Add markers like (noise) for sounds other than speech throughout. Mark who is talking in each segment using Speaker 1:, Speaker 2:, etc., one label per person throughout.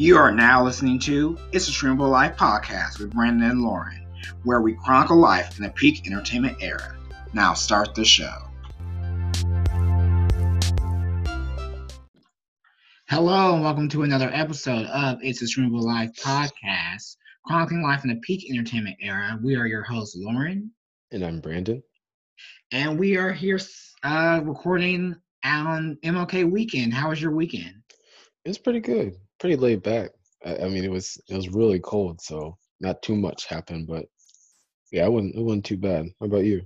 Speaker 1: You are now listening to It's a Streamable Life podcast with Brandon and Lauren, where we chronicle life in the peak entertainment era. Now start the show. Hello, and welcome to another episode of It's a Streamable Life podcast, chronicling life in the peak entertainment era. We are your hosts, Lauren.
Speaker 2: And I'm Brandon.
Speaker 1: And we are here uh, recording on MLK weekend. How was your weekend?
Speaker 2: It's pretty good pretty laid back. I, I, mean, it was it was really cold, so not too much happened, but yeah, it wasn't it wasn't too bad. How about you?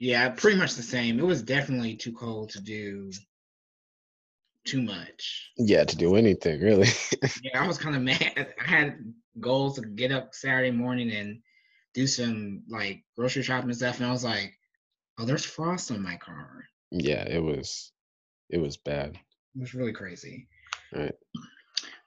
Speaker 1: Yeah, pretty much the same. It was definitely too cold to do too much.
Speaker 2: Yeah, to do anything really. (laughs)
Speaker 1: yeah, I was kind of mad. I had goals to get up Saturday morning and do some like grocery shopping and stuff, and I was like, "Oh, there's frost on my car."
Speaker 2: Yeah, it was, it was bad.
Speaker 1: It was really crazy.
Speaker 2: All right.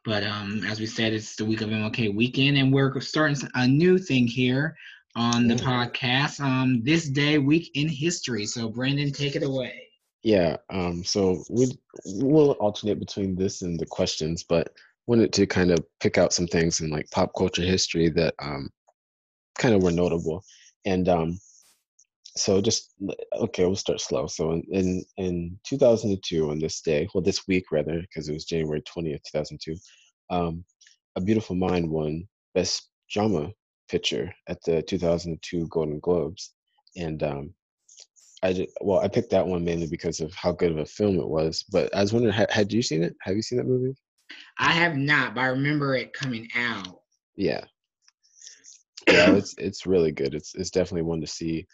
Speaker 1: But um, as we said, it's the week of MLK weekend, and we're starting a new thing here on the podcast. Um, this day, week in history. So, Brandon, take it away.
Speaker 2: Yeah. Um. So we we'll alternate between this and the questions, but wanted to kind of pick out some things in like pop culture history that um kind of were notable, and um so just okay we'll start slow. So in in, in 2002 on this day well this week rather because it was january 20th 2002 um, a beautiful mind won best drama picture at the 2002 golden globes. And um, i just, well i picked that one mainly because of how good of a film it was. But i was wondering had, had you seen it? Have you seen that movie?
Speaker 1: I have not but i remember it coming out.
Speaker 2: Yeah. Yeah it's it's really good. It's it's definitely one to see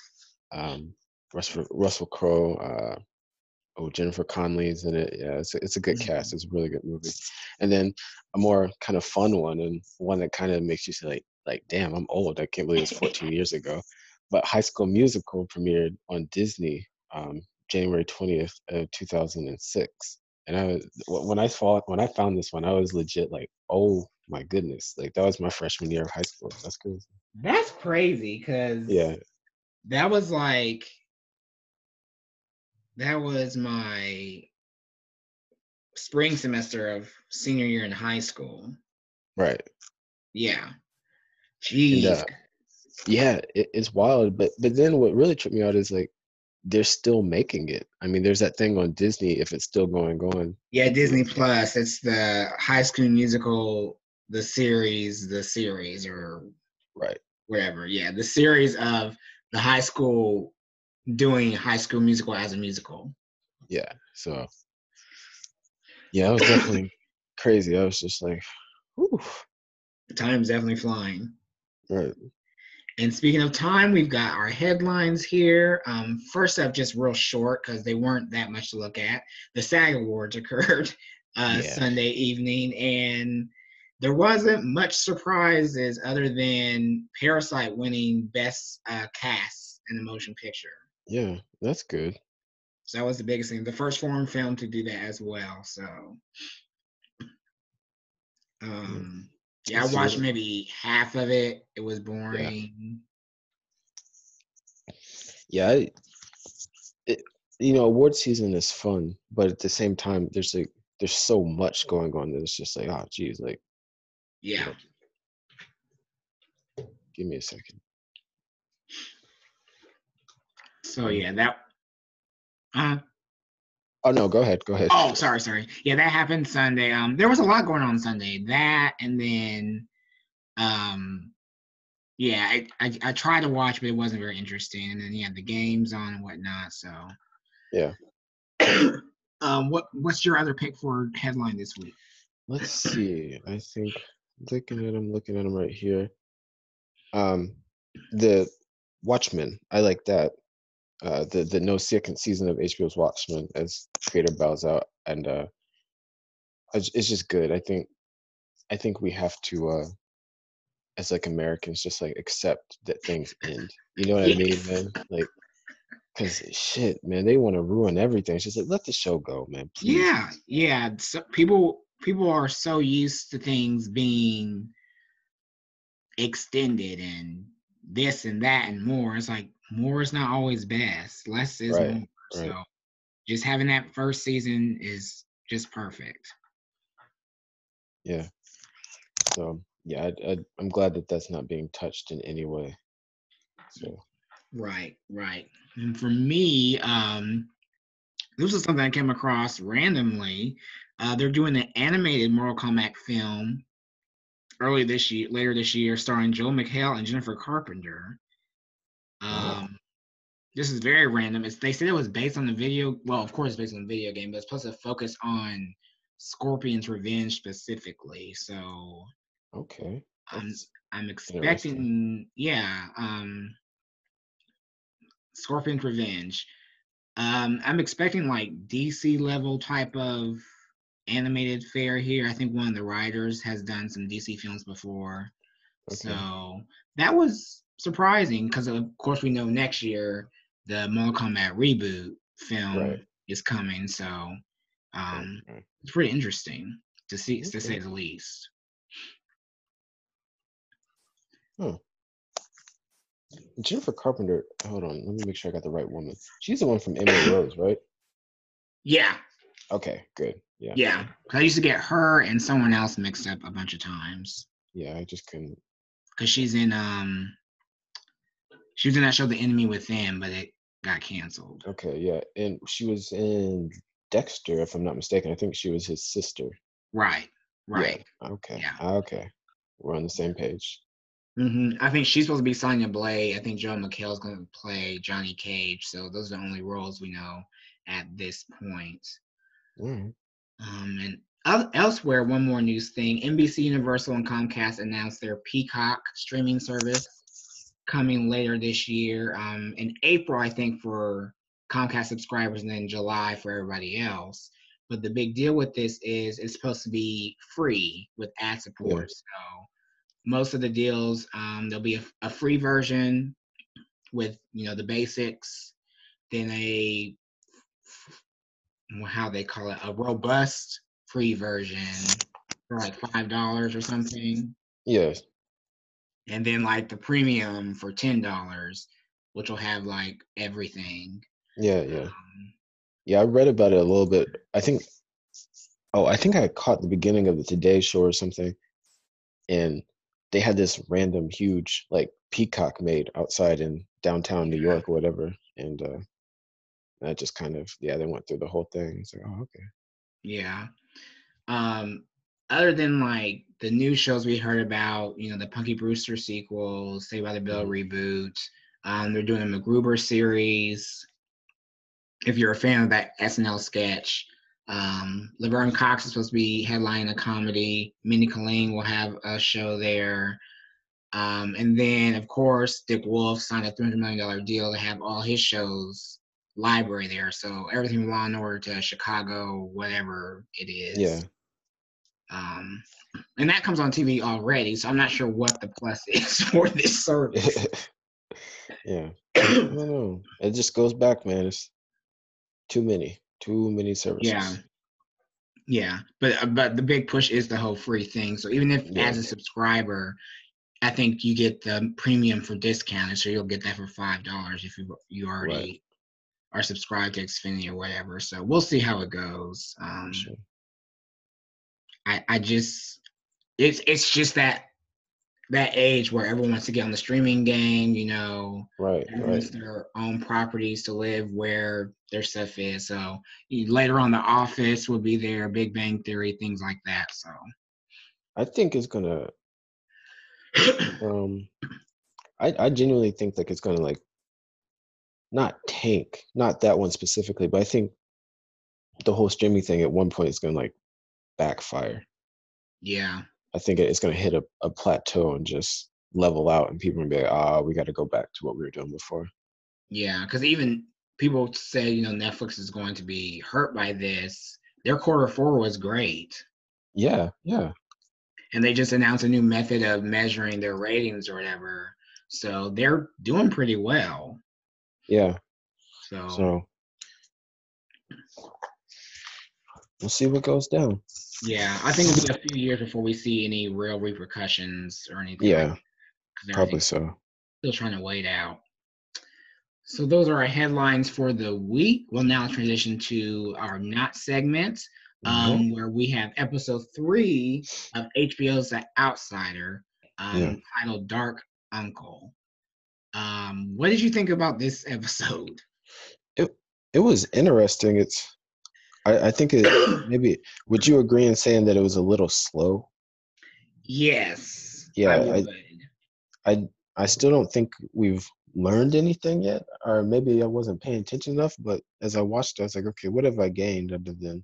Speaker 2: um, Russell, Russell Crowe, uh, oh Jennifer Connelly's in it. Yeah, it's a, it's a good mm-hmm. cast. It's a really good movie. And then a more kind of fun one and one that kind of makes you say like like damn, I'm old. I can't believe it's (laughs) 14 years ago. But High School Musical premiered on Disney um, January 20th of 2006. And I was when I saw when I found this one, I was legit like, oh my goodness, like that was my freshman year of high school. That's crazy.
Speaker 1: That's crazy because
Speaker 2: yeah,
Speaker 1: that was like that was my spring semester of senior year in high school.
Speaker 2: Right.
Speaker 1: Yeah. Jeez. And, uh,
Speaker 2: yeah, it, it's wild. But but then what really tripped me out is like they're still making it. I mean, there's that thing on Disney if it's still going on.
Speaker 1: Yeah, Disney Plus. It's the High School Musical, the series, the series, or
Speaker 2: right
Speaker 1: whatever. Yeah, the series of the high school doing High School Musical as a musical.
Speaker 2: Yeah. So. Yeah, it was definitely (laughs) crazy. I was just like, whew.
Speaker 1: Time's definitely flying.
Speaker 2: Right.
Speaker 1: And speaking of time, we've got our headlines here. Um, first up, just real short because they weren't that much to look at. The SAG Awards occurred (laughs) uh, yeah. Sunday evening, and there wasn't much surprises other than Parasite winning Best uh, Cast in the Motion Picture.
Speaker 2: Yeah, that's good.
Speaker 1: So that was the biggest thing. The first foreign film to do that as well. So, um, yeah, I watched maybe half of it. It was boring.
Speaker 2: Yeah, yeah it, you know, award season is fun, but at the same time, there's like there's so much going on that it's just like, oh, geez, like
Speaker 1: yeah.
Speaker 2: Give me a second.
Speaker 1: So yeah, that. Uh,
Speaker 2: oh no, go ahead. Go ahead.
Speaker 1: Oh, sorry, sorry. Yeah, that happened Sunday. Um, there was a lot going on Sunday. That and then, um, yeah, I, I I tried to watch, but it wasn't very interesting. And then you yeah, had the games on and whatnot. So.
Speaker 2: Yeah. (coughs)
Speaker 1: um, what what's your other pick for headline this week?
Speaker 2: Let's see. I think looking at them, looking at them right here. Um, the Watchmen, I like that. Uh, the the no second season of HBO's Watchmen as creator bows out, and uh, it's just good. I think, I think we have to, uh, as like Americans, just like accept that things end. You know what. I mean, man? Like, cause shit, man, they want to ruin everything. It's just like let the show go, man.
Speaker 1: Please. Yeah, yeah. So people people are so used to things being extended and this and that and more. It's like more is not always best. Less is right, more. Right. So just having that first season is just perfect.
Speaker 2: Yeah. So yeah, I, I, I'm glad that that's not being touched in any way. So.
Speaker 1: Right, right. And for me, um, this was something I came across randomly. Uh, they're doing an animated Mortal Kombat film early this year, later this year, starring Joel McHale and Jennifer Carpenter. Um, this is very random. It's they said it was based on the video. Well, of course, it's based on the video game, but it's supposed to focus on Scorpion's revenge specifically. So,
Speaker 2: okay,
Speaker 1: I'm I'm expecting, yeah, um, Scorpion's revenge. Um, I'm expecting like DC level type of animated fair here. I think one of the writers has done some DC films before. Okay. So that was surprising because of course we know next year the Mortal Kombat reboot film right. is coming. So um, okay. it's pretty interesting to see okay. to say the least.
Speaker 2: Hmm. Jennifer Carpenter. Hold on, let me make sure I got the right woman. She's the one from Emily Rose, right?
Speaker 1: Yeah.
Speaker 2: Okay, good. Yeah.
Speaker 1: Yeah. I used to get her and someone else mixed up a bunch of times.
Speaker 2: Yeah, I just couldn't.
Speaker 1: Cause she's in um, she was in that show The Enemy Within, but it got canceled.
Speaker 2: Okay, yeah, and she was in Dexter, if I'm not mistaken. I think she was his sister.
Speaker 1: Right. Right.
Speaker 2: Yeah. Okay. Yeah. Okay. We're on the same page.
Speaker 1: Mm-hmm. I think she's supposed to be Sonya Blade. I think Joel McHale is going to play Johnny Cage. So those are the only roles we know at this point. Mm. Um, and elsewhere, one more news thing: NBC Universal and Comcast announced their Peacock streaming service coming later this year. Um, in April, I think for Comcast subscribers, and then July for everybody else. But the big deal with this is it's supposed to be free with ad support. Yeah. So most of the deals, um, there'll be a, a free version with you know the basics, then a how they call it a robust free version for like five dollars or something.
Speaker 2: Yes.
Speaker 1: And then like the premium for ten dollars, which will have like everything.
Speaker 2: Yeah, yeah. Um, yeah, I read about it a little bit. I think oh, I think I caught the beginning of the Today show or something. And they had this random huge like peacock made outside in downtown New York or whatever. And uh that just kind of yeah they went through the whole thing it's like oh okay.
Speaker 1: Yeah. Um other than like the new shows we heard about you know the punky brewster sequel Saved by the Bell mm-hmm. reboot um they're doing a MacGruber series. If you're a fan of that snl sketch um laverne cox is supposed to be headlining a comedy. Mindy kaling will have a show there. Um, and then, of course, Dick Wolf signed a $300 million deal to have all his shows library there. So everything from Law and Order to Chicago, whatever it is.
Speaker 2: Yeah.
Speaker 1: Um, and that comes on TV already, so I'm not sure what the plus (laughs) is for this service. (laughs)
Speaker 2: yeah. I don't know. It just goes back, man. It's too many, too many services.
Speaker 1: Yeah. Yeah, but uh, but the big push is the whole free thing. So even if yeah. as a subscriber, I think you get the premium for discounted, so you'll get that for five dollars if you you already right are subscribed to Xfinity or whatever. So we'll see how it goes. Um, sure. I I just it's it's just that that age where everyone wants to get on the streaming game, you know,
Speaker 2: right, right.
Speaker 1: their own properties to live where their stuff is. So later on, The Office will be there, Big Bang Theory, things like that. So
Speaker 2: I think it's gonna. (coughs) um, I I genuinely think like it's gonna like not tank, not that one specifically, but I think the whole streaming thing at one point is going to like backfire.
Speaker 1: Yeah.
Speaker 2: I think it's going to hit a, a plateau and just level out, and people are going to be like, ah, oh, we got to go back to what we were doing before.
Speaker 1: Yeah, because even people say, you know, Netflix is going to be hurt by this. Their quarter four was great.
Speaker 2: Yeah, yeah.
Speaker 1: And they just announced a new method of measuring their ratings or whatever. So they're doing pretty well.
Speaker 2: Yeah.
Speaker 1: So,
Speaker 2: so we'll see what goes down.
Speaker 1: Yeah, I think it'll be a few years before we see any real repercussions or anything.
Speaker 2: Yeah, like probably so.
Speaker 1: Still trying to wait out. So those are our headlines for the week. We'll now transition to our not segment. um, mm-hmm. where we have episode three of HBO's The Outsider, um, yeah. titled Dark Uncle. Um, what did you think about this episode?
Speaker 2: It it was interesting. It's I, I think it (coughs) maybe would you agree in saying that it was a little slow?
Speaker 1: Yes.
Speaker 2: Yeah, I, I, I I still don't think we've learned anything yet, or maybe I wasn't paying attention enough. But as I watched, I was like, okay, what have I gained other than?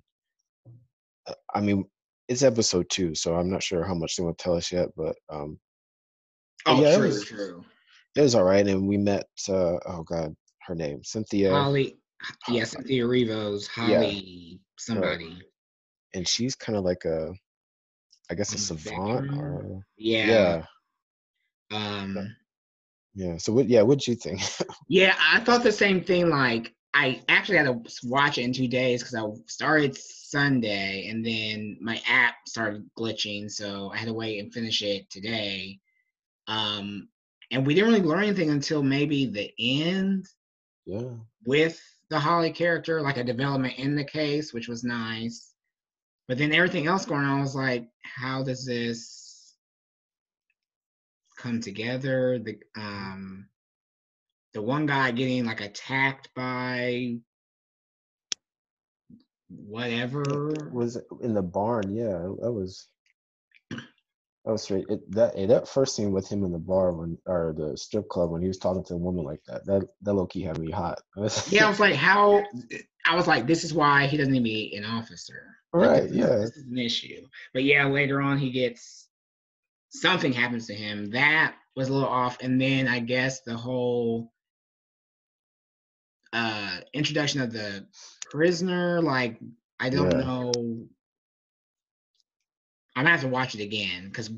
Speaker 2: Uh, I mean, it's episode two, so I'm not sure how much they want to tell us yet. But um,
Speaker 1: oh, yeah, true, was, true.
Speaker 2: It was all right, and we met. Uh, oh God, her name Cynthia.
Speaker 1: Holly. Yeah, Cynthia Erivo's Holly yeah. somebody.
Speaker 2: And she's kind of like a, I guess a savant or
Speaker 1: yeah. Yeah. Um.
Speaker 2: Yeah. So what? Yeah. What'd you think? (laughs)
Speaker 1: yeah, I thought the same thing. Like I actually had to watch it in two days because I started Sunday and then my app started glitching, so I had to wait and finish it today. Um, and we didn't really learn anything until maybe the end.
Speaker 2: Yeah.
Speaker 1: With the Holly character, like a development in the case, which was nice. But then everything else going on was like, how does this come together? The um the one guy getting like attacked by whatever
Speaker 2: was in the barn. Yeah, that was that was straight. It, that that first scene with him in the bar when or the strip club when he was talking to a woman like that, that that low key had me hot. (laughs)
Speaker 1: yeah, I was like, how? I was like, this is why he doesn't need be an officer.
Speaker 2: Right. Like, yeah.
Speaker 1: This is an issue. But yeah, later on he gets something happens to him that was a little off, and then I guess the whole uh introduction of the prisoner, like I don't yeah. know I'm gonna have to watch it again because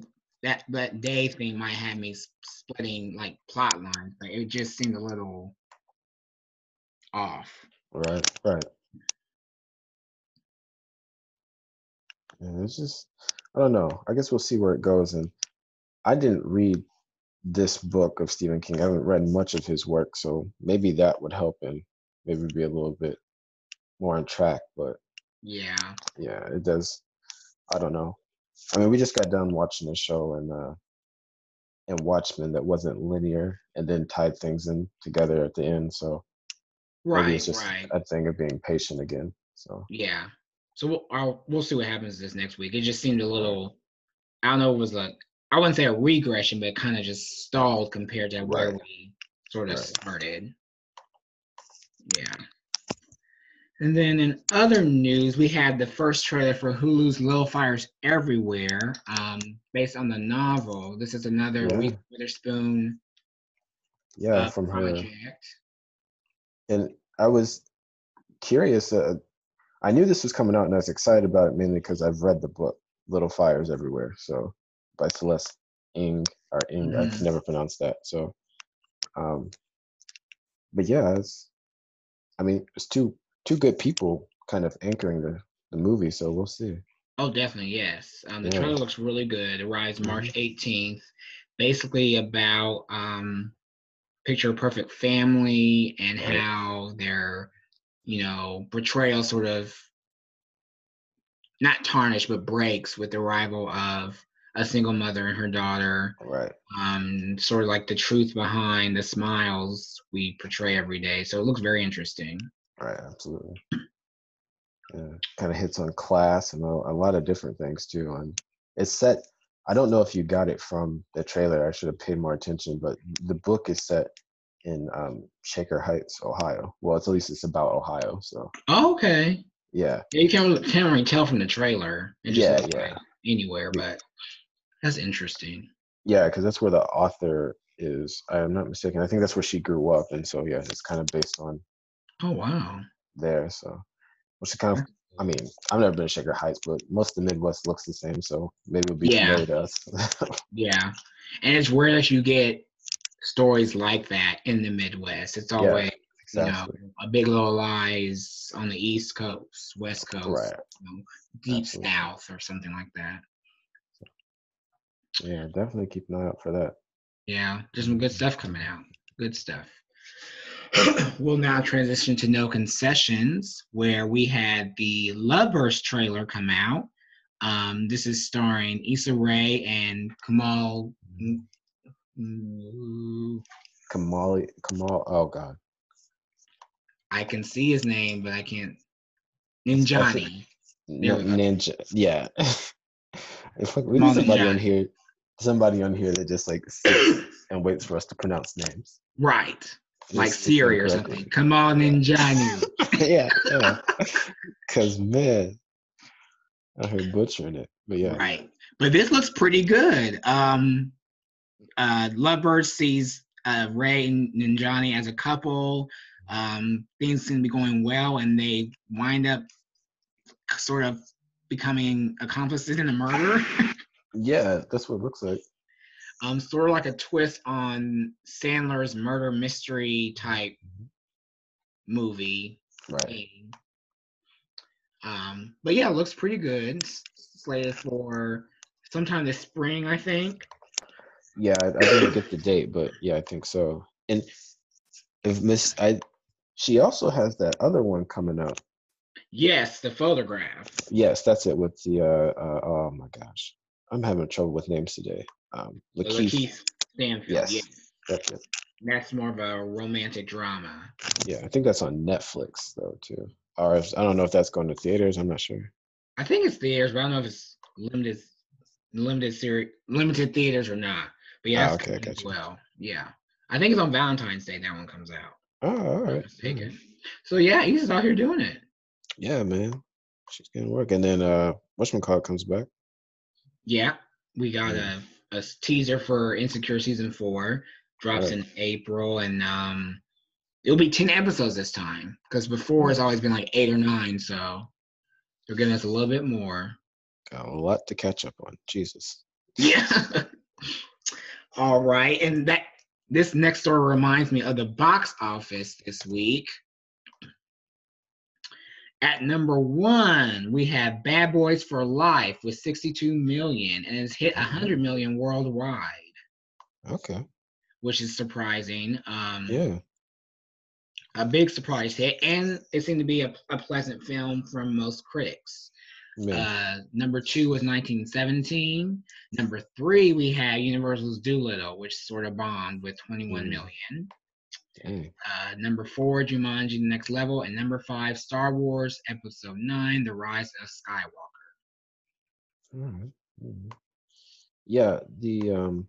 Speaker 1: that that day thing might have me splitting like plot lines, but it just seemed a little off.
Speaker 2: Right, right. And it's just I don't know. I guess we'll see where it goes. And I didn't read this book of Stephen King. I haven't read much of his work, so maybe that would help and maybe be a little bit more on track. But
Speaker 1: yeah,
Speaker 2: yeah, it does. I don't know. I mean, we just got done watching a show and uh, and Watchmen that wasn't linear, and then tied things in together at the end. So
Speaker 1: right, maybe it's just right.
Speaker 2: a thing of being patient again. So
Speaker 1: yeah. So we'll I'll, we'll see what happens this next week. It just seemed a little. I don't know. It was like I wouldn't say a regression, but kind of just stalled compared to where right. we sort of started. Yeah. And then in other news, we had the first trailer for Hulu's Little Fires Everywhere, um, based on the novel. This is another yeah. Reese Witherspoon.
Speaker 2: Yeah, uh, from project. her. And I was curious. Uh, I knew this was coming out, and I was excited about it mainly because I've read the book Little Fires Everywhere, so by Celeste Ng or Ng. Mm-hmm. I can never pronounce that. So, um, but yeah, it's. I mean, it's two two good people kind of anchoring the, the movie, so we'll see.
Speaker 1: Oh, definitely, yes. Um, the yeah. trailer looks really good. It arrives March 18th. Mm-hmm. Basically about um, picture perfect family and right. how their, you know, portrayal sort of not tarnished but breaks with the arrival of a single mother and her daughter.
Speaker 2: Right.
Speaker 1: Um, sort of like the truth behind the smiles we portray every day. So it looks very interesting.
Speaker 2: Right, absolutely. Yeah, kind of hits on class and a, a lot of different things too. And it's set. I don't know if you got it from the trailer. I should have paid more attention, but the book is set in um, Shaker Heights, Ohio. Well, it's, at least it's about Ohio. So.
Speaker 1: okay.
Speaker 2: Yeah.
Speaker 1: yeah you can't, can't really tell from the trailer. yeah, yeah. Like anywhere, but that's interesting.
Speaker 2: Yeah, because that's where the author is. I'm not mistaken. I think that's where she grew up, and so yeah, it's kind of based on
Speaker 1: Oh wow.
Speaker 2: There, so which is kind of I mean, I've never been to Shaker Heights, but most of the Midwest looks the same, so maybe it'll be yeah. familiar to us. (laughs)
Speaker 1: yeah. And it's rare that you get stories like that in the Midwest. It's always yeah, exactly. you know, a big little lies on the East Coast, West Coast, right. You know, deep Absolutely. South or something like that.
Speaker 2: Yeah, definitely keep an eye out for that.
Speaker 1: Yeah, there's some good stuff coming out. Good stuff. We'll now transition to No Concessions, where we had the Lovebirds trailer come out. Um, this is starring Issa Rae and Kamal.
Speaker 2: Kamal, Kamal, oh God.
Speaker 1: I can see his name, but I can't. Ninjani.
Speaker 2: Ninja, yeah. (laughs) we need somebody on here, somebody on here that just like sits and waits for us to pronounce names.
Speaker 1: Right like Siri or something. Come on, Ninjani. (laughs)
Speaker 2: yeah, yeah. (laughs) Cause man, I heard butchering it, but yeah.
Speaker 1: Right, but this looks pretty good. Um, uh, Lovebird sees uh, Rae and Ninjani as a couple. Um, things seem to be going well, and they wind up sort of becoming accomplices in a murder. (laughs)
Speaker 2: yeah, that's what it looks like
Speaker 1: um, sort of like a twist on Sandler's murder mystery type movie.
Speaker 2: Right.
Speaker 1: Um, but yeah, it looks pretty good. Slated for sometime this spring, I think.
Speaker 2: Yeah, I, I didn't get the date, but yeah, I think so. And if Miss, I, she also has that other one coming up.
Speaker 1: Yes, the photograph.
Speaker 2: Yes, that's it. With the uh, uh oh my gosh, I'm having trouble with names today. Um,
Speaker 1: Lakeith, Lakeith Stanfield.
Speaker 2: Yes, yes, that's it.
Speaker 1: That's more of a romantic drama.
Speaker 2: Yeah, I think that's on Netflix though too. Or if, I don't know if that's going to theaters. I'm not sure.
Speaker 1: I think it's theaters, but I don't know if it's limited, limited series, limited theaters or not. But yeah, oh, okay, as well. Yeah, I think it's on Valentine's Day. That one comes out.
Speaker 2: Oh, all right.
Speaker 1: Take So yeah, he's just out here doing it.
Speaker 2: Yeah, man. She's getting work, and then uh, whatchamacallit comes back.
Speaker 1: Yeah, we got yeah. a a teaser for Insecure season four drops right. in April, and um, it'll be ten episodes this time because before it's always been like eight or nine. So they're giving us a little bit more.
Speaker 2: Got a lot to catch up on. Jesus.
Speaker 1: Yeah. (laughs) All right, and that this next story reminds me of the box office this week. At number one, we have Bad Boys for Life with 62 million and it's hit 100 million worldwide.
Speaker 2: Okay.
Speaker 1: Which is surprising. Um,
Speaker 2: yeah.
Speaker 1: A big surprise hit, and it seemed to be a, a pleasant film from most critics. Uh, number two was 1917. Number three, we had Universal's Dolittle, which sort of bombed with 21 mm. million. Uh, number four, Jumanji: The Next Level, and number five, Star Wars Episode Nine: The Rise of Skywalker.
Speaker 2: Mm-hmm. Yeah, the um,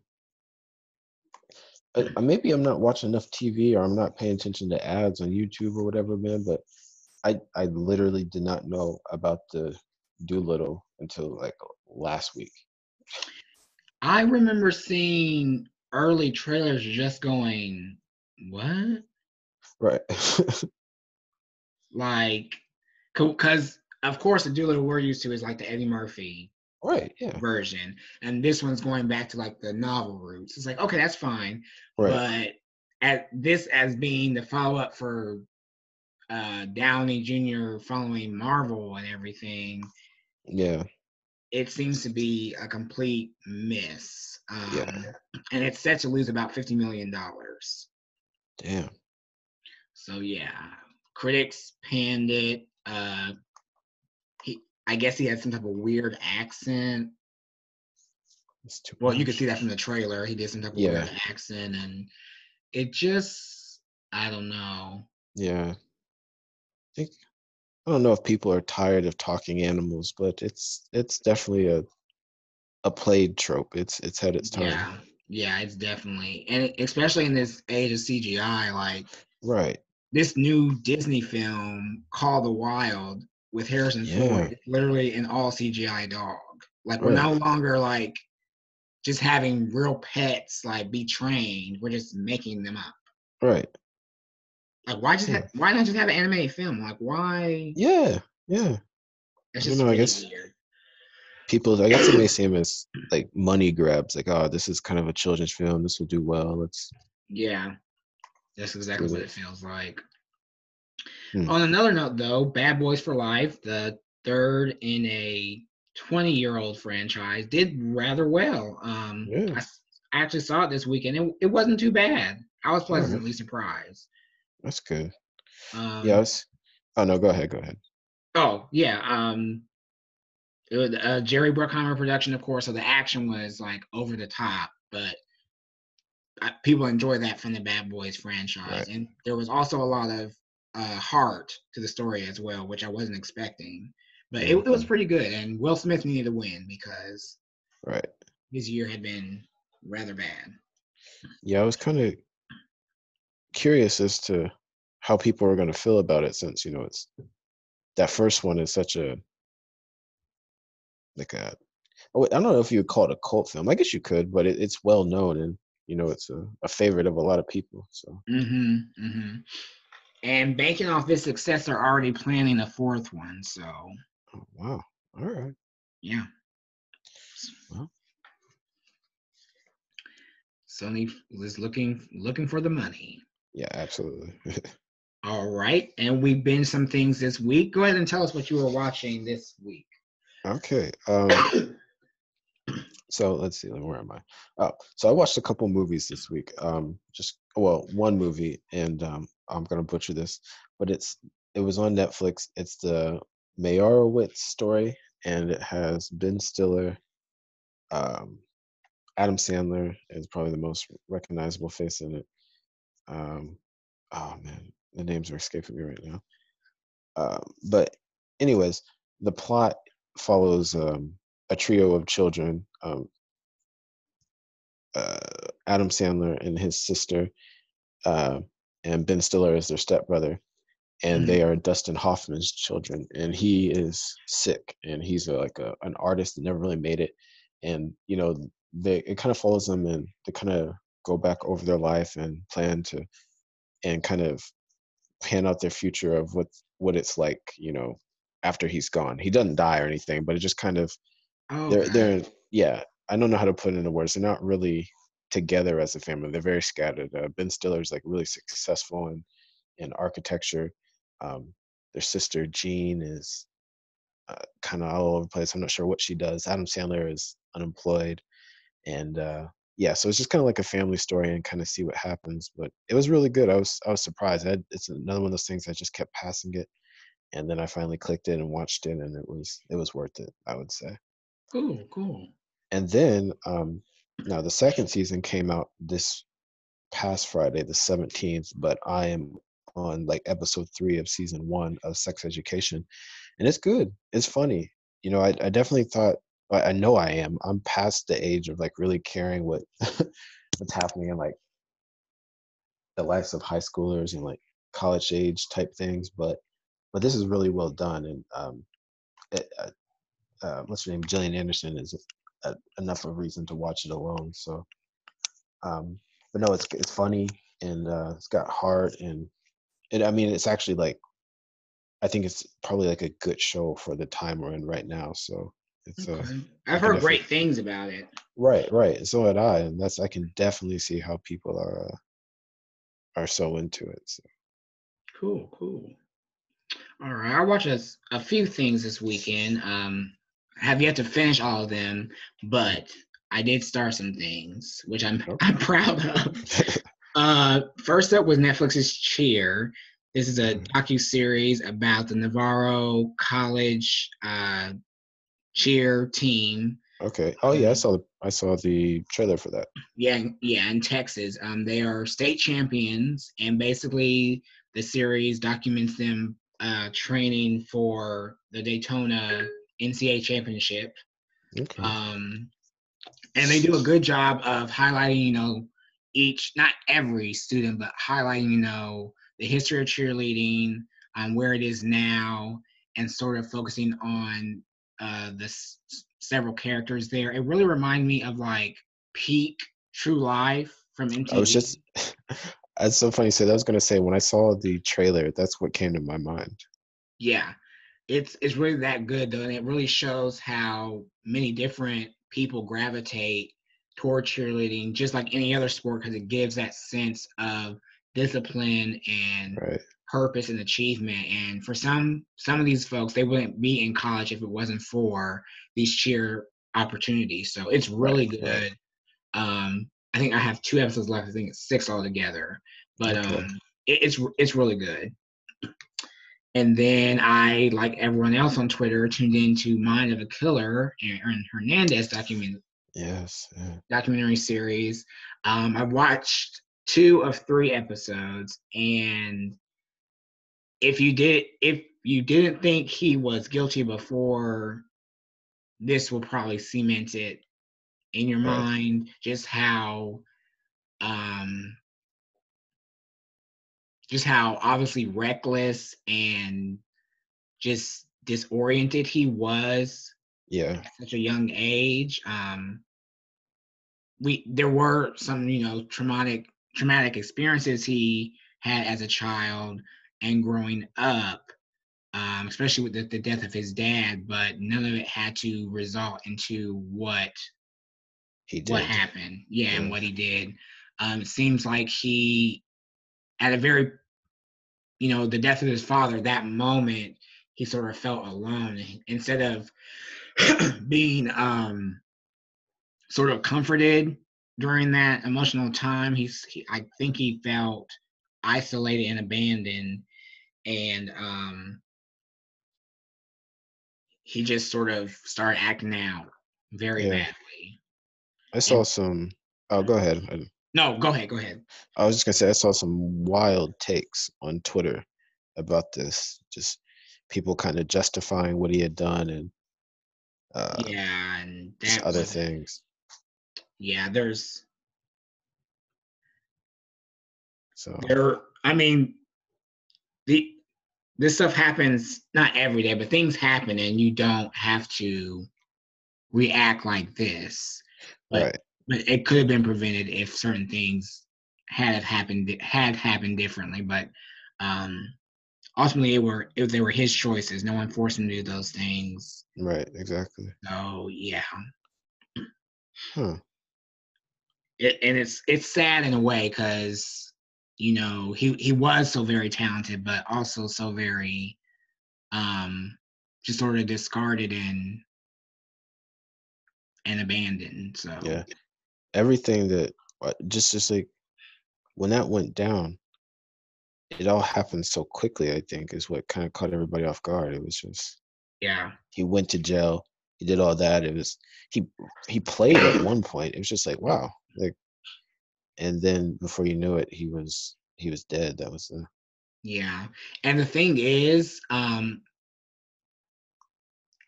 Speaker 2: uh, maybe I'm not watching enough TV or I'm not paying attention to ads on YouTube or whatever, man. But I I literally did not know about the Dolittle until like last week.
Speaker 1: I remember seeing early trailers just going, what?
Speaker 2: Right. (laughs)
Speaker 1: like, because of course the Dolittle we're used to is like the Eddie Murphy
Speaker 2: right yeah
Speaker 1: version and this one's going back to like the novel roots it's like okay that's fine right. but at this as being the follow-up for uh downey jr following marvel and everything
Speaker 2: yeah
Speaker 1: it seems to be a complete miss um, yeah. and it's set to lose about 50 million dollars
Speaker 2: Damn.
Speaker 1: So yeah, critics panned it. Uh, he, I guess he had some type of weird accent. well, much. you could see that from the trailer. He did some type of yeah. weird accent, and it just, I don't know.
Speaker 2: Yeah, I think I don't know if people are tired of talking animals, but it's it's definitely a a played trope. It's it's had its time.
Speaker 1: Yeah, yeah, it's definitely, and especially in this age of CGI, like
Speaker 2: right.
Speaker 1: This new Disney film called The Wild with Harrison yeah. Ford, literally an all CGI dog. Like we're no longer like just having real pets like be trained. We're just making them up.
Speaker 2: Right.
Speaker 1: Like why just yeah. have, why not just have an animated film? Like why?
Speaker 2: Yeah, yeah. It's just you know, I guess weird people i guess it may seem as like money grabs like oh this is kind of a children's film this will do well let's
Speaker 1: yeah that's exactly what it feels like hmm. on another note though bad boys for life the third in a 20 year old franchise did rather well um yeah. I, I, actually saw it this weekend it, it wasn't too bad i was pleasantly surprised
Speaker 2: That's good. Um, yes. Oh no, go ahead. Go ahead.
Speaker 1: Oh yeah. Um, it was a Jerry Bruckheimer production, of course. So the action was like over the top, but people enjoy that from the Bad Boys franchise. Right. And there was also a lot of uh, heart to the story as well, which I wasn't expecting. But it, it was pretty good, and Will Smith needed to win because
Speaker 2: right
Speaker 1: his year had been rather bad.
Speaker 2: Yeah, I was kind of curious as to how people are going to feel about it, since you know it's that first one is such a like a oh, I don't know if you would call it a cult film. I guess you could, but it, it's well known and you know it's a, a favorite of a lot of people. So.
Speaker 1: Mm-hmm. Mm-hmm. And banking off this success, they're already planning a fourth one. So.
Speaker 2: Oh, wow. All right.
Speaker 1: Yeah. Well. Sony was looking looking for the money.
Speaker 2: Yeah, absolutely. (laughs)
Speaker 1: All right, and we binged some things this week. Go ahead and tell us what you were watching this week.
Speaker 2: Okay. Um, so let's see, where am I? Oh, so I watched a couple movies this week. Um, just well, one movie, and um, I'm gonna butcher this, but it's it was on Netflix. It's the Meyerowitz story, and it has Ben Stiller, um, Adam Sandler is probably the most recognizable face in it. Um, oh man, the names are escaping me right now. Uh, but anyways, the plot follows um, a trio of children um, uh, Adam Sandler and his sister, uh, and Ben Stiller is their stepbrother. And mm-hmm. they are Dustin Hoffman's children, and he is sick, and he's a, like a, an artist that never really made it. And you know, they it kind of follows them, and they kind of go back over their life and plan to, and kind of pan out their future of what what it's like, you know, after he's gone. He doesn't die or anything, but it just kind of oh, they're they're yeah. I don't know how to put it into words. They're not really together as a family. They're very scattered. Uh, ben Stiller's like really successful in in architecture. Um, their sister Jean is uh, kind of all over the place. I'm not sure what she does. Adam Sandler is unemployed, and uh, yeah, so it's just kind of like a family story and kind of see what happens. But it was really good. I was I was surprised. I had, it's another one of those things I just kept passing it and then I finally clicked in and watched it, and it was it was worth it. I would say.
Speaker 1: Cool, cool.
Speaker 2: And then um, now the second season came out this past Friday, the seventeenth. But I am on like episode three of season one of Sex Education, and it's good. It's funny. You know, I, I definitely thought I know I am. I'm past the age of like really caring what (laughs) what's happening in like the lives of high schoolers and like college age type things, but but this is really well done. And um, it, uh, uh, what's her name? Gillian Anderson is a, enough of a reason to watch it alone. So, um, but no, it's it's funny and uh, it's got heart and and I mean it's actually like I think it's probably like a good show for the time we're in right now. So it's uh, okay. uh,
Speaker 1: I've heard great things about it.
Speaker 2: Right, right. So had I, and that's I can definitely see how people are uh, are so into it. So.
Speaker 1: Cool, cool. All right, I watched a, a few things this weekend. Um, I have yet to finish all of them, but I did start some things, which I'm I'm (laughs) proud of. uh, first up was Netflix's Cheer. This is a mm. docu series about the Navarro College uh, cheer team.
Speaker 2: Okay. Oh yeah, I um, saw the I saw the trailer for that.
Speaker 1: Yeah, yeah, in Texas. Um, they are state champions, and basically the series documents them uh, training for the Daytona NCAA championship. Okay. Um, and they do a good job of highlighting, you know, each, not every student, but highlighting, you know, the history of cheerleading, um, where it is now, and sort of focusing on uh, the s- several characters there. It really reminded me of like peak True Life from MTV.
Speaker 2: I was just, (laughs) It's so funny So said. I was gonna say when I saw the trailer, that's what came to my mind.
Speaker 1: Yeah, it's it's really that good though, and it really shows how many different people gravitate toward cheerleading, just like any other sport, because it gives that sense of discipline and right. purpose and achievement. And for some some of these folks, they wouldn't be in college if it wasn't for these cheer opportunities. So it's really right. good. Um, I think I have two episodes left. I think it's six altogether. But okay. um, it, it's it's really good. And then I, like everyone else on Twitter, tuned into Mind of a Killer, Aaron Hernandez document.
Speaker 2: Yes. Yeah.
Speaker 1: Documentary series. Um, I watched two of three episodes, and if you did, if you didn't think he was guilty before, this will probably cement it in your right. mind. Just how, um, just how obviously reckless and just disoriented he was
Speaker 2: yeah
Speaker 1: at such a young age um we there were some you know traumatic traumatic experiences he had as a child and growing up um especially with the, the death of his dad but none of it had to result into what
Speaker 2: he did.
Speaker 1: what happened yeah, yeah. and what he did um it seems like he at a very, you know, the death of his father, that moment, he sort of felt alone. Instead of (clears throat) being um, sort of comforted during that emotional time, he's, he, I think he felt isolated and abandoned. And um, he just sort of started acting out very yeah. badly.
Speaker 2: I saw some. Oh, go ahead.
Speaker 1: No, go ahead. Go ahead.
Speaker 2: I was just gonna say I saw some wild takes on Twitter about this. Just people kind of justifying what he had done and
Speaker 1: uh, yeah, and
Speaker 2: other things.
Speaker 1: Yeah, there's
Speaker 2: so
Speaker 1: there. I mean, the this stuff happens not every day, but things happen, and you don't have to react like this. But
Speaker 2: right
Speaker 1: but it could have been prevented if certain things had happened had happened differently. But um, ultimately, it were if they were his choices. No one forced him to do those things.
Speaker 2: Right. Exactly.
Speaker 1: So yeah.
Speaker 2: Huh.
Speaker 1: It, and it's it's sad in a way because you know he he was so very talented, but also so very um just sort of discarded and and abandoned. So
Speaker 2: yeah, everything that uh, just just like when that went down, it all happened so quickly. I think is what kind of caught everybody off guard. It was just
Speaker 1: yeah.
Speaker 2: He went to jail. He did all that. It was he he played at one point. It was just like wow, like, and then before you knew it, he was he was dead. That was the
Speaker 1: yeah. And the thing is, um,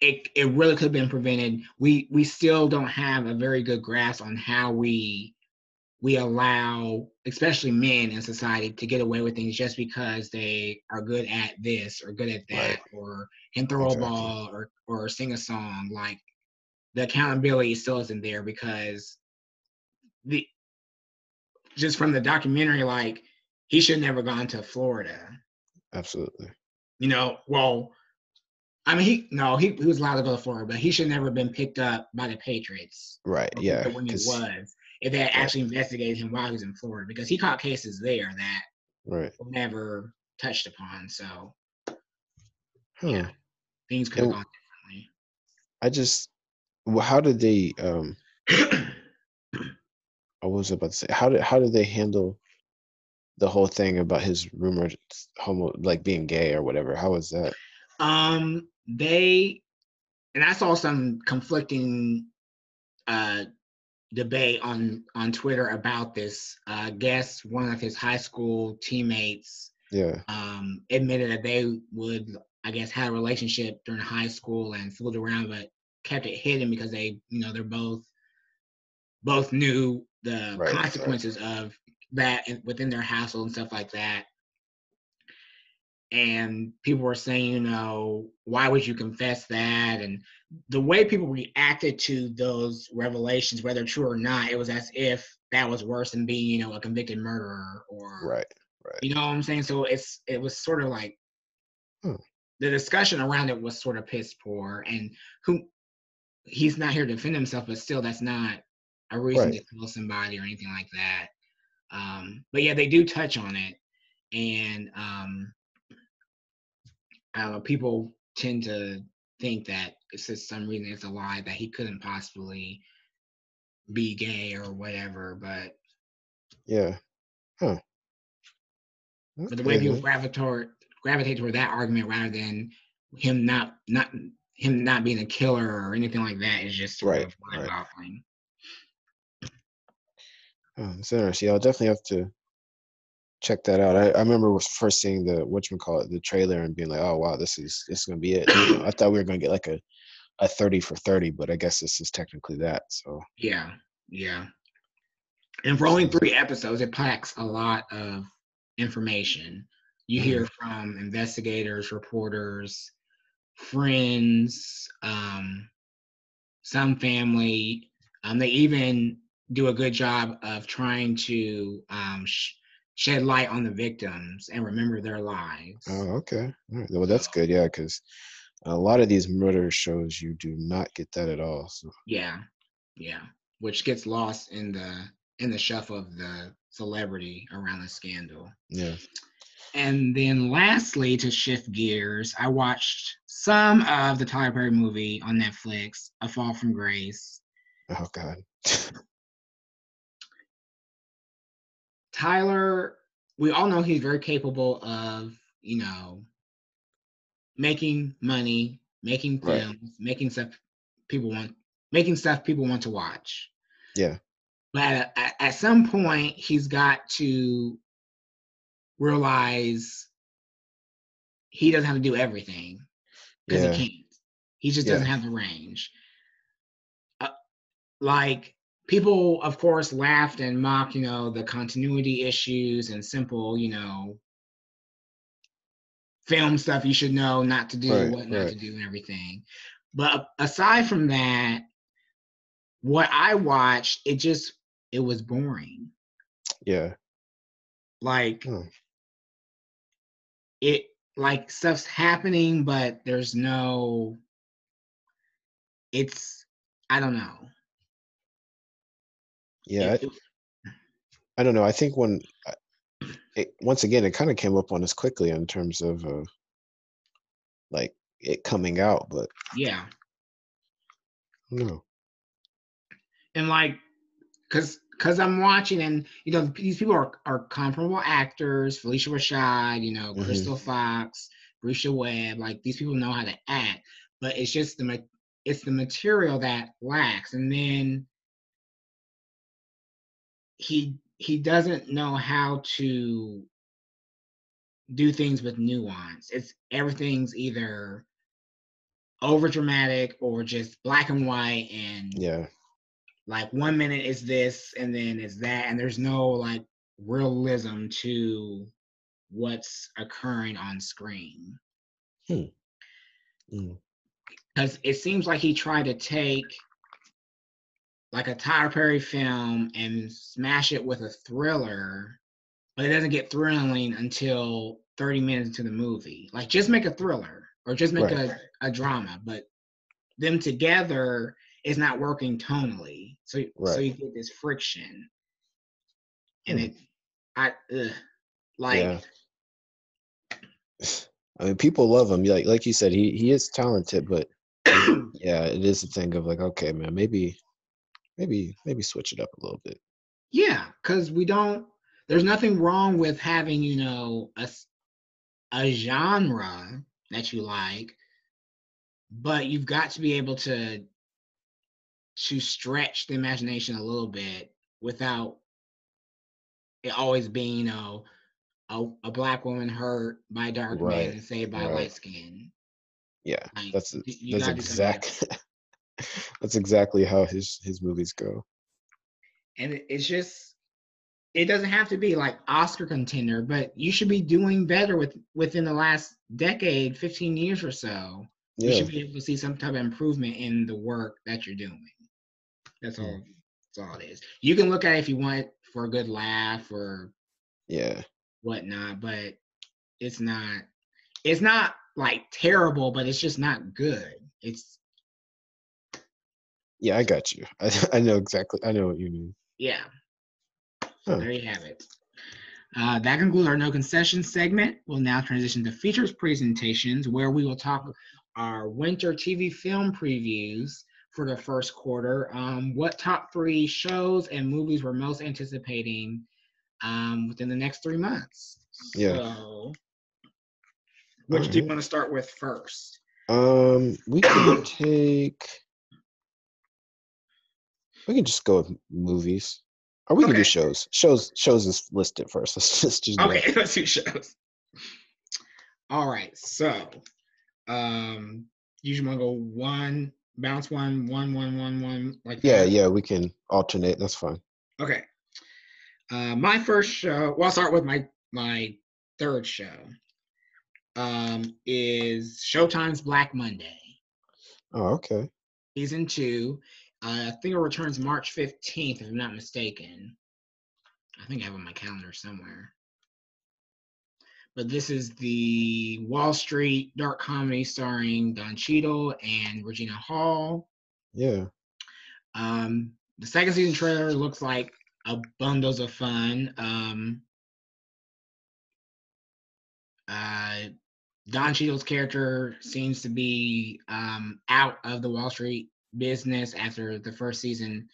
Speaker 1: it it really could have been prevented. We we still don't have a very good grasp on how we we allow, especially men in society, to get away with things just because they are good at this or good at that, right. or can throw exactly. a ball or or sing a song. Like the accountability still isn't there because the just from the documentary, like he should never gone to Florida.
Speaker 2: Absolutely.
Speaker 1: You know, well, I mean, he no, he, he was allowed to go to Florida, but he should never have been picked up by the Patriots.
Speaker 2: Right. Yeah.
Speaker 1: When he was, if they had actually investigated him while he was in Florida, because he caught cases there that
Speaker 2: right
Speaker 1: never touched upon. So,
Speaker 2: huh. yeah,
Speaker 1: things could have gone differently.
Speaker 2: I just, well, how did they? um (coughs) I was about to say, how did how did they handle the whole thing about his rumored homo, like being gay or whatever? How was that?
Speaker 1: Um, they and I saw some conflicting uh, debate on on Twitter about this. Uh, I guess one of his high school teammates
Speaker 2: yeah.
Speaker 1: um, admitted that they would I guess had a relationship during high school and fooled around, but kept it hidden because they you know they're both both knew the right, consequences of that within their household and stuff like that. And people were saying, you know, why would you confess that? And the way people reacted to those revelations, whether true or not, it was as if that was worse than being, you know, a convicted murderer or
Speaker 2: right, right.
Speaker 1: You know what I'm saying? So it's it was sort of like
Speaker 2: hmm.
Speaker 1: the discussion around it was sort of piss poor. And who he's not here to defend himself, but still, that's not a reason right. to kill somebody or anything like that. Um, but yeah, they do touch on it, and um, uh, people tend to think that it's just some reason it's a lie that he couldn't possibly be gay or whatever. But
Speaker 2: yeah, huh?
Speaker 1: But the way people gravitate gravitate toward that argument rather than him not not him not being a killer or anything like that is just
Speaker 2: right, right. Oh, it's interesting. I'll definitely have to check that out. I, I remember first seeing the what you call it, the trailer, and being like, "Oh wow, this is this is gonna be it." You know, I thought we were gonna get like a a thirty for thirty, but I guess this is technically that. So
Speaker 1: yeah, yeah. And for only three episodes, it packs a lot of information. You mm-hmm. hear from investigators, reporters, friends, um, some family. Um, they even do a good job of trying to um, sh- shed light on the victims and remember their lives.
Speaker 2: Oh, okay. Well, that's good. Yeah, because a lot of these murder shows, you do not get that at all. So
Speaker 1: yeah, yeah, which gets lost in the in the shuffle of the celebrity around the scandal.
Speaker 2: Yeah.
Speaker 1: And then lastly, to shift gears, I watched some of the Tyler Perry movie on Netflix, A Fall from Grace.
Speaker 2: Oh God. (laughs)
Speaker 1: Tyler, we all know he's very capable of, you know, making money, making films, right. making stuff people want, making stuff people want to watch.
Speaker 2: Yeah.
Speaker 1: But at, at some point, he's got to realize he doesn't have to do everything because yeah. he can't. He just doesn't have the range. Uh, like people, of course, laughed and mocked, you know, the continuity issues and simple, you know, film stuff you should know not to do, right, what not right. to do, and everything. But aside from that, what I watched, it just it was boring.
Speaker 2: Yeah.
Speaker 1: Like hmm. it like stuff's happening, but there's no it's I don't know.
Speaker 2: Yeah. I, I, don't know. I think when it, once again it kind of came up on us quickly in terms of uh like it coming out, but
Speaker 1: yeah.
Speaker 2: No.
Speaker 1: And like because because I'm watching and you know these people are are comparable actors, Phylicia Rashad, you know, mm-hmm. Crystal Fox, Bresha Webb, like these people know how to act, but it's just the it's the material that lacks, and then he he doesn't know how to do things with nuance. It's everything's either over dramatic or just black and white and
Speaker 2: yeah
Speaker 1: like one minute is this and then it's that and there's no like realism to what's occurring on screen
Speaker 2: hmm.
Speaker 1: because mm. it seems like he tried to take like a Tyler Perry film and smash it with a thriller, but it doesn't get thrilling until 30 minutes into the movie. Like just make a thriller or just make right. a, a drama, but them together is not working tonally. So right. so you get this friction, and hmm. it, I, ugh, like. Yeah.
Speaker 2: I mean, people love him. Like like you said, he he is talented, but (clears throat) yeah, it is a thing of like, okay, man, maybe, maybe maybe switch it up a little bit.
Speaker 1: Yeah, because we don't. There's nothing wrong with having you know a a genre that you like, but you've got to be able to to stretch the imagination a little bit without it always being, you know, a, a black woman hurt by dark right. man and saved by right. light skin.
Speaker 2: Yeah, like, that's that's exact. (laughs) (laughs) that's exactly how his his movies go.
Speaker 1: And it's just it doesn't have to be like Oscar contender, but you should be doing better with within the last decade, 15 years or so. Yeah. You should be able to see some type of improvement in the work that you're doing. That's all. Mm. That's all it is. You can look at it if you want for a good laugh or
Speaker 2: yeah
Speaker 1: whatnot, but it's not. It's not like terrible, but it's just not good. It's.
Speaker 2: Yeah, I got you. I, (laughs) I know exactly. I know what you mean.
Speaker 1: Yeah. So huh. there you have it. Uh, that concludes our no concessions segment. We'll now transition to features presentations, where we will talk our winter TV film previews for the first quarter. Um, what top three shows and movies we're most anticipating um, within the next three months? Yeah. So, which right. do you want to start with first?
Speaker 2: Um, we can (coughs) take. We can just go with movies, or we okay. can do shows. Shows shows is listed first. (laughs) Let's just, just
Speaker 1: okay. (laughs) Let's do shows. All right. So, um, you just want to go one bounce one, one, one, one, one, like
Speaker 2: yeah, that. yeah. We can alternate. That's fine.
Speaker 1: Okay. Uh, my first show. Well, I'll start with my my third show. Um, is Showtime's Black Monday.
Speaker 2: Oh, okay.
Speaker 1: Season two. I think it returns March fifteenth, if I'm not mistaken. I think I have on my calendar somewhere. But this is the Wall Street dark comedy starring Don Cheadle and Regina Hall.
Speaker 2: Yeah.
Speaker 1: Um, the second season trailer looks like a bundles of fun. Um, uh, Don Cheadle's character seems to be um, out of the Wall Street business after the first season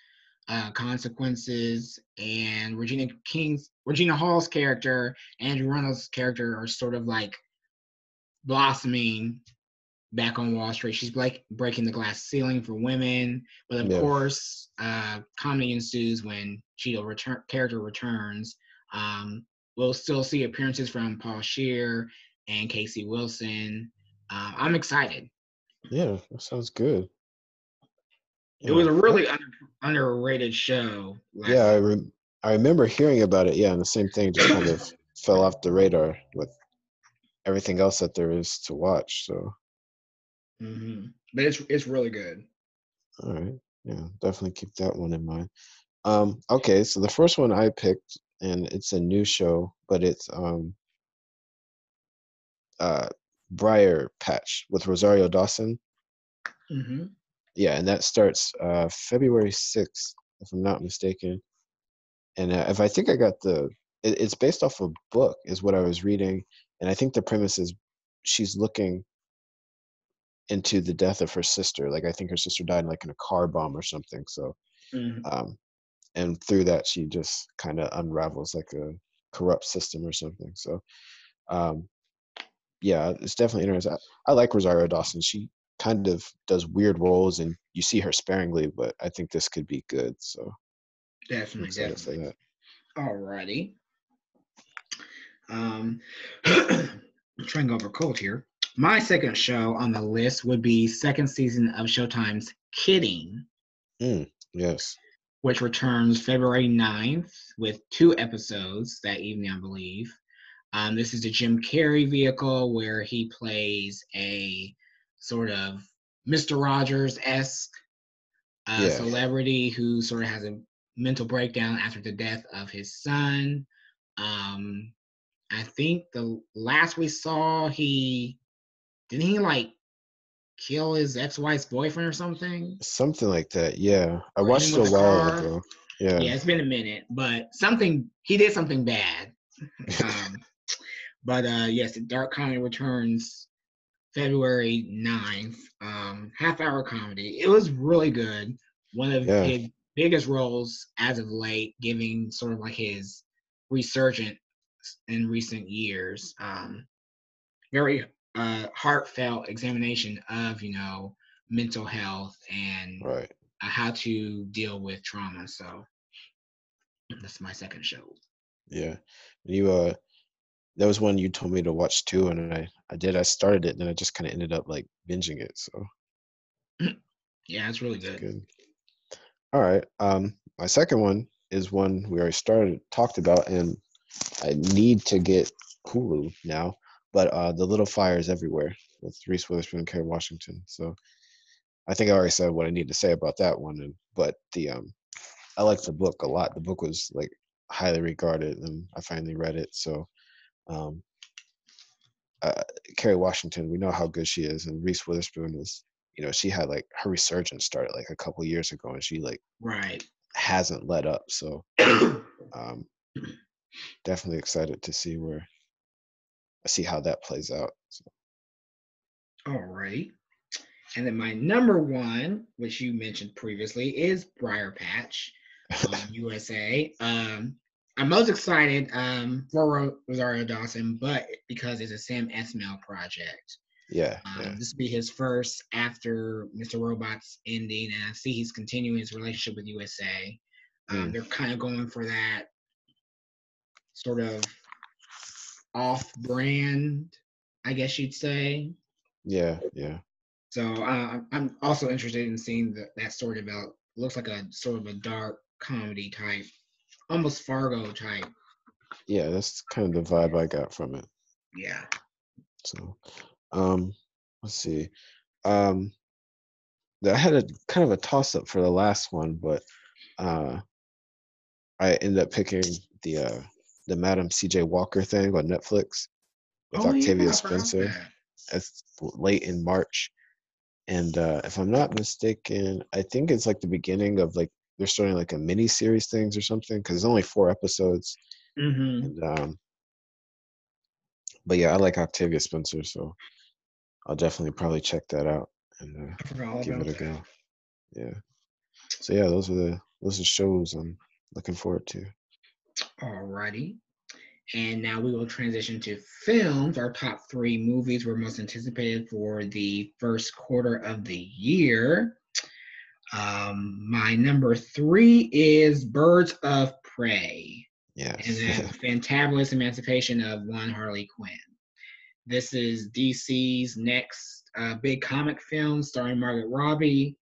Speaker 1: uh, consequences, and Regina King's Regina Hall's character, Andrew Rannells character, are sort of like blossoming back on Wall Street. She's like breaking the glass ceiling for women, but of yeah. course, uh, comedy ensues when Cheadle return character returns. Um, we'll still see appearances from Paul Scheer and Casey Wilson. Uh, I'm excited.
Speaker 2: Yeah, that sounds good.
Speaker 1: It was a really under, underrated show.
Speaker 2: Yeah, I re- I remember hearing about it. Yeah, and the same thing just kind of (coughs) fell off the radar with everything else that there is to watch. So,
Speaker 1: mm-hmm. but it's it's really good.
Speaker 2: All right, yeah, definitely keep that one in mind. Um, okay, so the first one I picked, and it's a new show, but it's um, uh, Briar Patch with Rosario Dawson.
Speaker 1: Mm-hmm.
Speaker 2: Yeah, and that starts uh, February sixth, if I'm not mistaken. And uh, if I think I got the, it, it's based off a book, is what I was reading, and I think the premise is she's looking into the death of her sister. Like I think her sister died in, like in a car bomb or something. So, mm-hmm. um, and through that she just kind of unravels like a corrupt system or something. So, um, yeah, it's definitely interesting. I, I like Rosario Dawson. She kind of does weird roles, and you see her sparingly, but I think this could be good. So,
Speaker 1: definitely, definitely. Alrighty. Um, (clears throat) trying to go over cold here. My second show on the list would be second season of Showtime's Kidding.
Speaker 2: Mm, yes.
Speaker 1: Which returns February 9th with two episodes that evening, I believe. Um, this is a Jim Carrey vehicle where he plays a sort of Mr. Rogers esque uh, yeah. celebrity who sort of has a mental breakdown after the death of his son. Um, I think the last we saw, he didn't he like kill his ex-wife's boyfriend or something?
Speaker 2: Something like that. Yeah, I or watched it a while car. ago. Yeah,
Speaker 1: yeah, it's been a minute, but something he did something bad. (laughs) um, but uh, yes, the Dark Comedy returns February 9th. Um, half hour comedy. It was really good. One of yeah. his biggest roles as of late, giving sort of like his resurgence in recent years. Um, very uh, heartfelt examination of, you know, mental health and
Speaker 2: right.
Speaker 1: uh, how to deal with trauma. So that's my second show.
Speaker 2: Yeah. You, uh, that was one you told me to watch too, and I I did. I started it, and I just kind of ended up like binging it. So (clears throat)
Speaker 1: yeah, it's really good.
Speaker 2: good. All right. Um, my second one is one we already started talked about, and I need to get Hulu now. But uh, the Little Fires Everywhere with Reese Witherspoon and Kerry Washington. So I think I already said what I need to say about that one. And but the um, I like the book a lot. The book was like highly regarded, and I finally read it. So um, uh, Kerry Washington, we know how good she is, and Reese Witherspoon is, you know, she had like her resurgence started like a couple years ago, and she like
Speaker 1: right
Speaker 2: hasn't let up. So, (coughs) um, definitely excited to see where, see how that plays out. So.
Speaker 1: All right, and then my number one, which you mentioned previously, is Briar Patch, um, (laughs) USA. Um, I'm most excited um, for Rosario Dawson, but because it's a Sam Esmail project.
Speaker 2: Yeah,
Speaker 1: um,
Speaker 2: yeah.
Speaker 1: This will be his first after Mr. Robot's ending, and I see he's continuing his relationship with USA. Um, mm. They're kind of going for that sort of off-brand, I guess you'd say.
Speaker 2: Yeah, yeah.
Speaker 1: So uh, I'm also interested in seeing the, that story develop. Looks like a sort of a dark comedy type, almost Fargo type.
Speaker 2: Yeah, that's kind of the vibe I got from it.
Speaker 1: Yeah.
Speaker 2: So, um, let's see. Um, I had a kind of a toss up for the last one, but uh, I ended up picking the uh, the Madam C.J. Walker thing on Netflix with oh, Octavia yeah, Spencer. It's late in March, and uh, if I'm not mistaken, I think it's like the beginning of like they're starting like a mini series things or something because it's only four episodes.
Speaker 1: Mm-hmm.
Speaker 2: And, um, but yeah, I like Octavia Spencer, so I'll definitely probably check that out and uh, give it a go. Yeah. So yeah, those are the those are shows I'm looking forward to.
Speaker 1: Alrighty. And now we will transition to films. Our top three movies were most anticipated for the first quarter of the year. Um, my number three is Birds of Prey.
Speaker 2: Yes.
Speaker 1: And then (laughs) Fantabulous Emancipation of One Harley Quinn. This is DC's next uh, big comic film starring Margaret Robbie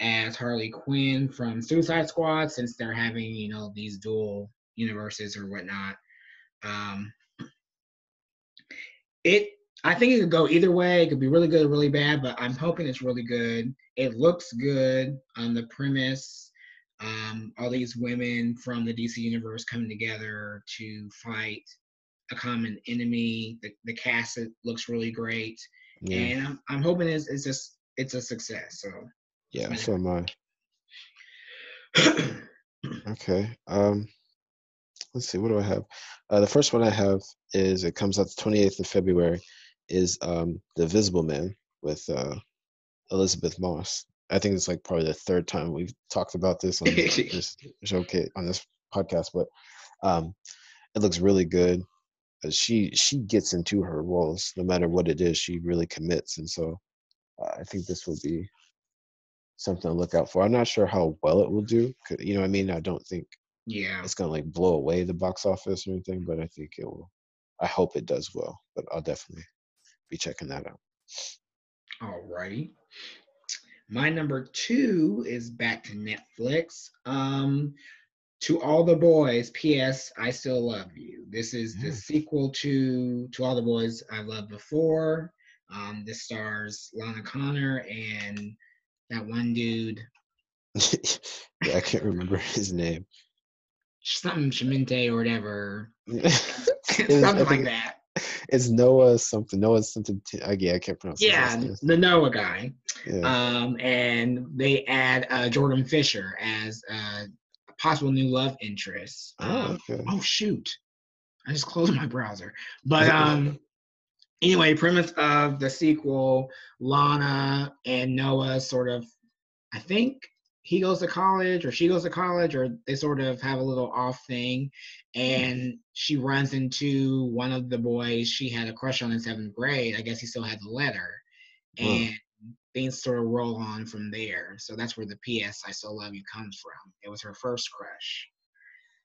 Speaker 1: as Harley Quinn from Suicide Squad, since they're having, you know, these dual universes or whatnot. Um, it, I think it could go either way. It could be really good or really bad, but I'm hoping it's really good. It looks good on the premise. Um, all these women from the DC universe coming together to fight a common enemy. The, the cast looks really great, yeah. and I'm, I'm hoping it's, it's just it's a success. So
Speaker 2: yeah, so am I. (clears throat) okay. Um, let's see, what do I have? Uh, the first one I have is it comes out the 28th of February, is um, The Invisible Man with uh, Elisabeth Moss. I think it's like probably the third time we've talked about this on this, (laughs) this showcase on this podcast, but um, it looks really good. Uh, she she gets into her roles no matter what it is. She really commits, and so uh, I think this will be something to look out for. I'm not sure how well it will do. You know, I mean, I don't think
Speaker 1: yeah
Speaker 2: it's gonna like blow away the box office or anything but i think it will i hope it does well but i'll definitely be checking that out.
Speaker 1: All righty my number two is back to netflix. Um to all the boys ps i still love you. This is the sequel to to all the boys i loved before. Um this stars Lana Condor and that one dude. (laughs)
Speaker 2: Yeah i can't remember his name.
Speaker 1: Something Shiminte or whatever. (laughs) (laughs) something like that. (laughs)
Speaker 2: It's Noah something. Noah something. T- I, yeah, I can't pronounce.
Speaker 1: Yeah, the Noah guy. Yeah. Um, and they add uh, Jordan Fisher as uh, a possible new love interest.
Speaker 2: Oh, um, okay.
Speaker 1: oh shoot! I just closed my browser. But (laughs) um, anyway, premise of the sequel: Lana and Noah sort of, I think, he goes to college or she goes to college or they sort of have a little off thing and she runs into one of the boys she had a crush on in seventh grade. I guess he still had the letter. And things sort of roll on from there. So that's where the ps i still love you comes from. It was her first crush.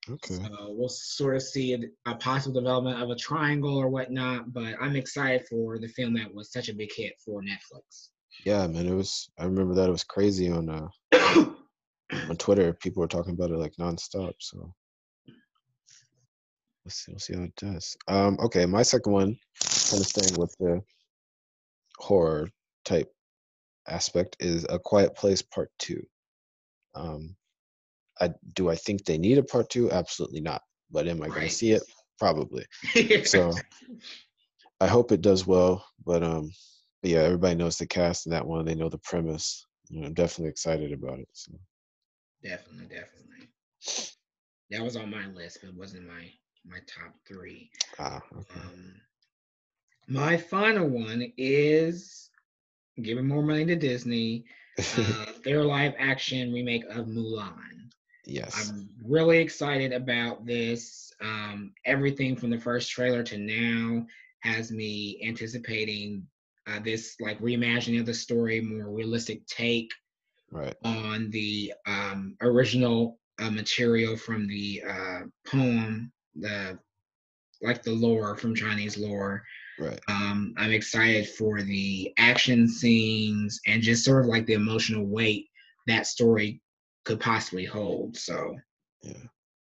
Speaker 2: Okay.
Speaker 1: so we'll sort of see a, a possible development of a triangle or whatnot but i'm excited for the film that was such a big hit for netflix
Speaker 2: yeah, man, it was. I remember that it was crazy on uh on (coughs) Twitter. People were talking about it like nonstop. So let's see. We'll see how it does. Um, okay, my second one, kind of staying with the horror type aspect, is A Quiet Place Part Two. Um, I do I think they need a part two? Absolutely not. But am I right. going to see it? Probably. (laughs) so I hope it does well. But um, yeah, everybody knows the cast in that one. They know the premise. You know, I'm definitely excited about it. So.
Speaker 1: Definitely, definitely. That was on my list, but wasn't my my top three.
Speaker 2: Ah, okay. Um,
Speaker 1: my final one is giving more money to Disney. Uh, (laughs) their live action remake of Mulan.
Speaker 2: Yes.
Speaker 1: I'm really excited about this. Um, everything from the first trailer to now has me anticipating uh, this like reimagining of the story, more realistic take
Speaker 2: right.
Speaker 1: on the um, original uh, material from the uh, poem, the like the lore from Chinese lore.
Speaker 2: Right.
Speaker 1: Um, I'm excited for the action scenes and just sort of like the emotional weight that story could possibly hold. So
Speaker 2: yeah,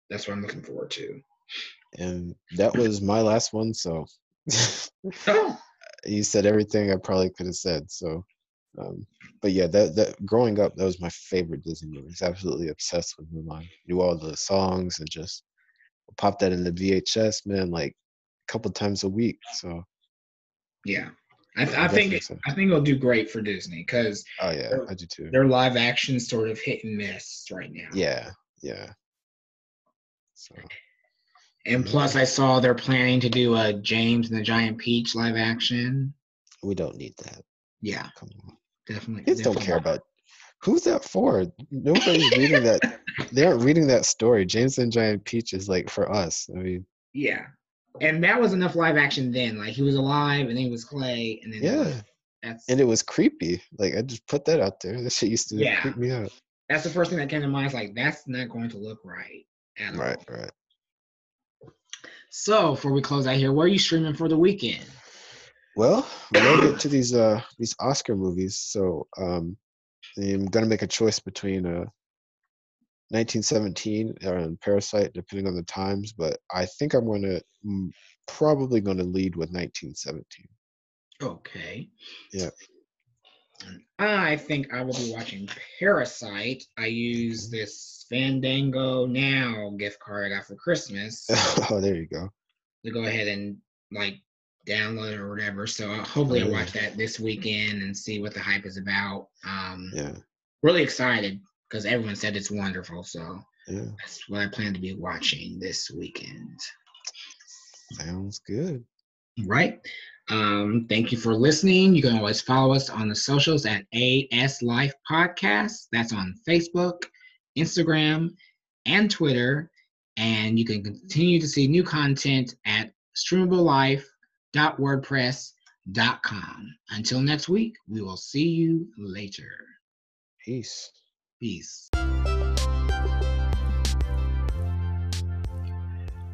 Speaker 1: that's what I'm looking forward to.
Speaker 2: And that was my last one. So (laughs)
Speaker 1: oh.
Speaker 2: You said everything I probably could have said. So, um, but yeah, that that growing up, that was my favorite Disney movie. I was absolutely obsessed with Mulan. Knew all the songs and just pop that in the VHS, man, like a couple times a week. So
Speaker 1: yeah, I, th- I think so. I think it'll do great for Disney because
Speaker 2: oh yeah, I do too.
Speaker 1: Their live action sort of hit and miss right now.
Speaker 2: Yeah, yeah. So.
Speaker 1: And plus, I saw they're planning to do a James and the Giant Peach live action.
Speaker 2: We don't need that.
Speaker 1: Yeah, come on, definitely.
Speaker 2: Kids
Speaker 1: definitely.
Speaker 2: don't care about. Who's that for? Nobody's reading that. (laughs) They aren't reading that story. James and Giant Peach is like for us. I mean.
Speaker 1: Yeah, and that was enough live action then. Like he was alive and he was clay, and then
Speaker 2: yeah,
Speaker 1: that's
Speaker 2: and it was creepy. Like I just put that out there. That shit used to yeah. creep me out.
Speaker 1: That's the first thing that came to mind. Is like that's not going to look right
Speaker 2: at right, all. Right, right.
Speaker 1: So before we close out here, where are you streaming for the weekend?
Speaker 2: Well, we're gonna get to these uh these Oscar movies, so um I'm gonna make a choice between uh 1917 and Parasite, depending on the times. But I think I'm going to mm, probably going to lead with 1917.
Speaker 1: Okay.
Speaker 2: Yeah.
Speaker 1: I think I will be watching Parasite. I use mm-hmm. this Fandango Now gift card I got for Christmas. (laughs)
Speaker 2: oh, there you go.
Speaker 1: To go ahead and like download or whatever. So uh, hopefully I'll watch that this weekend and see what the hype is about. Um,
Speaker 2: yeah.
Speaker 1: Really excited because everyone said it's wonderful. So
Speaker 2: yeah.
Speaker 1: that's what I plan to be watching this weekend.
Speaker 2: Sounds good.
Speaker 1: Right. Um, thank you for listening. You can always follow us on the socials at AS Life Podcast. That's on Facebook, Instagram, and Twitter. And you can continue to see new content at streamablelife.wordpress.com. Until next week, we will see you later.
Speaker 2: Peace.
Speaker 1: Peace.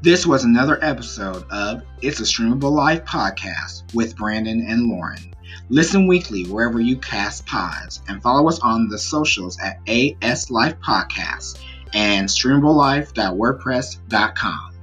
Speaker 1: This was another episode of It's a Streamable Life podcast with Brandon and Lauren. Listen weekly wherever you cast pods and follow us on the socials at AS Life Podcast and streamablelife.wordpress.com.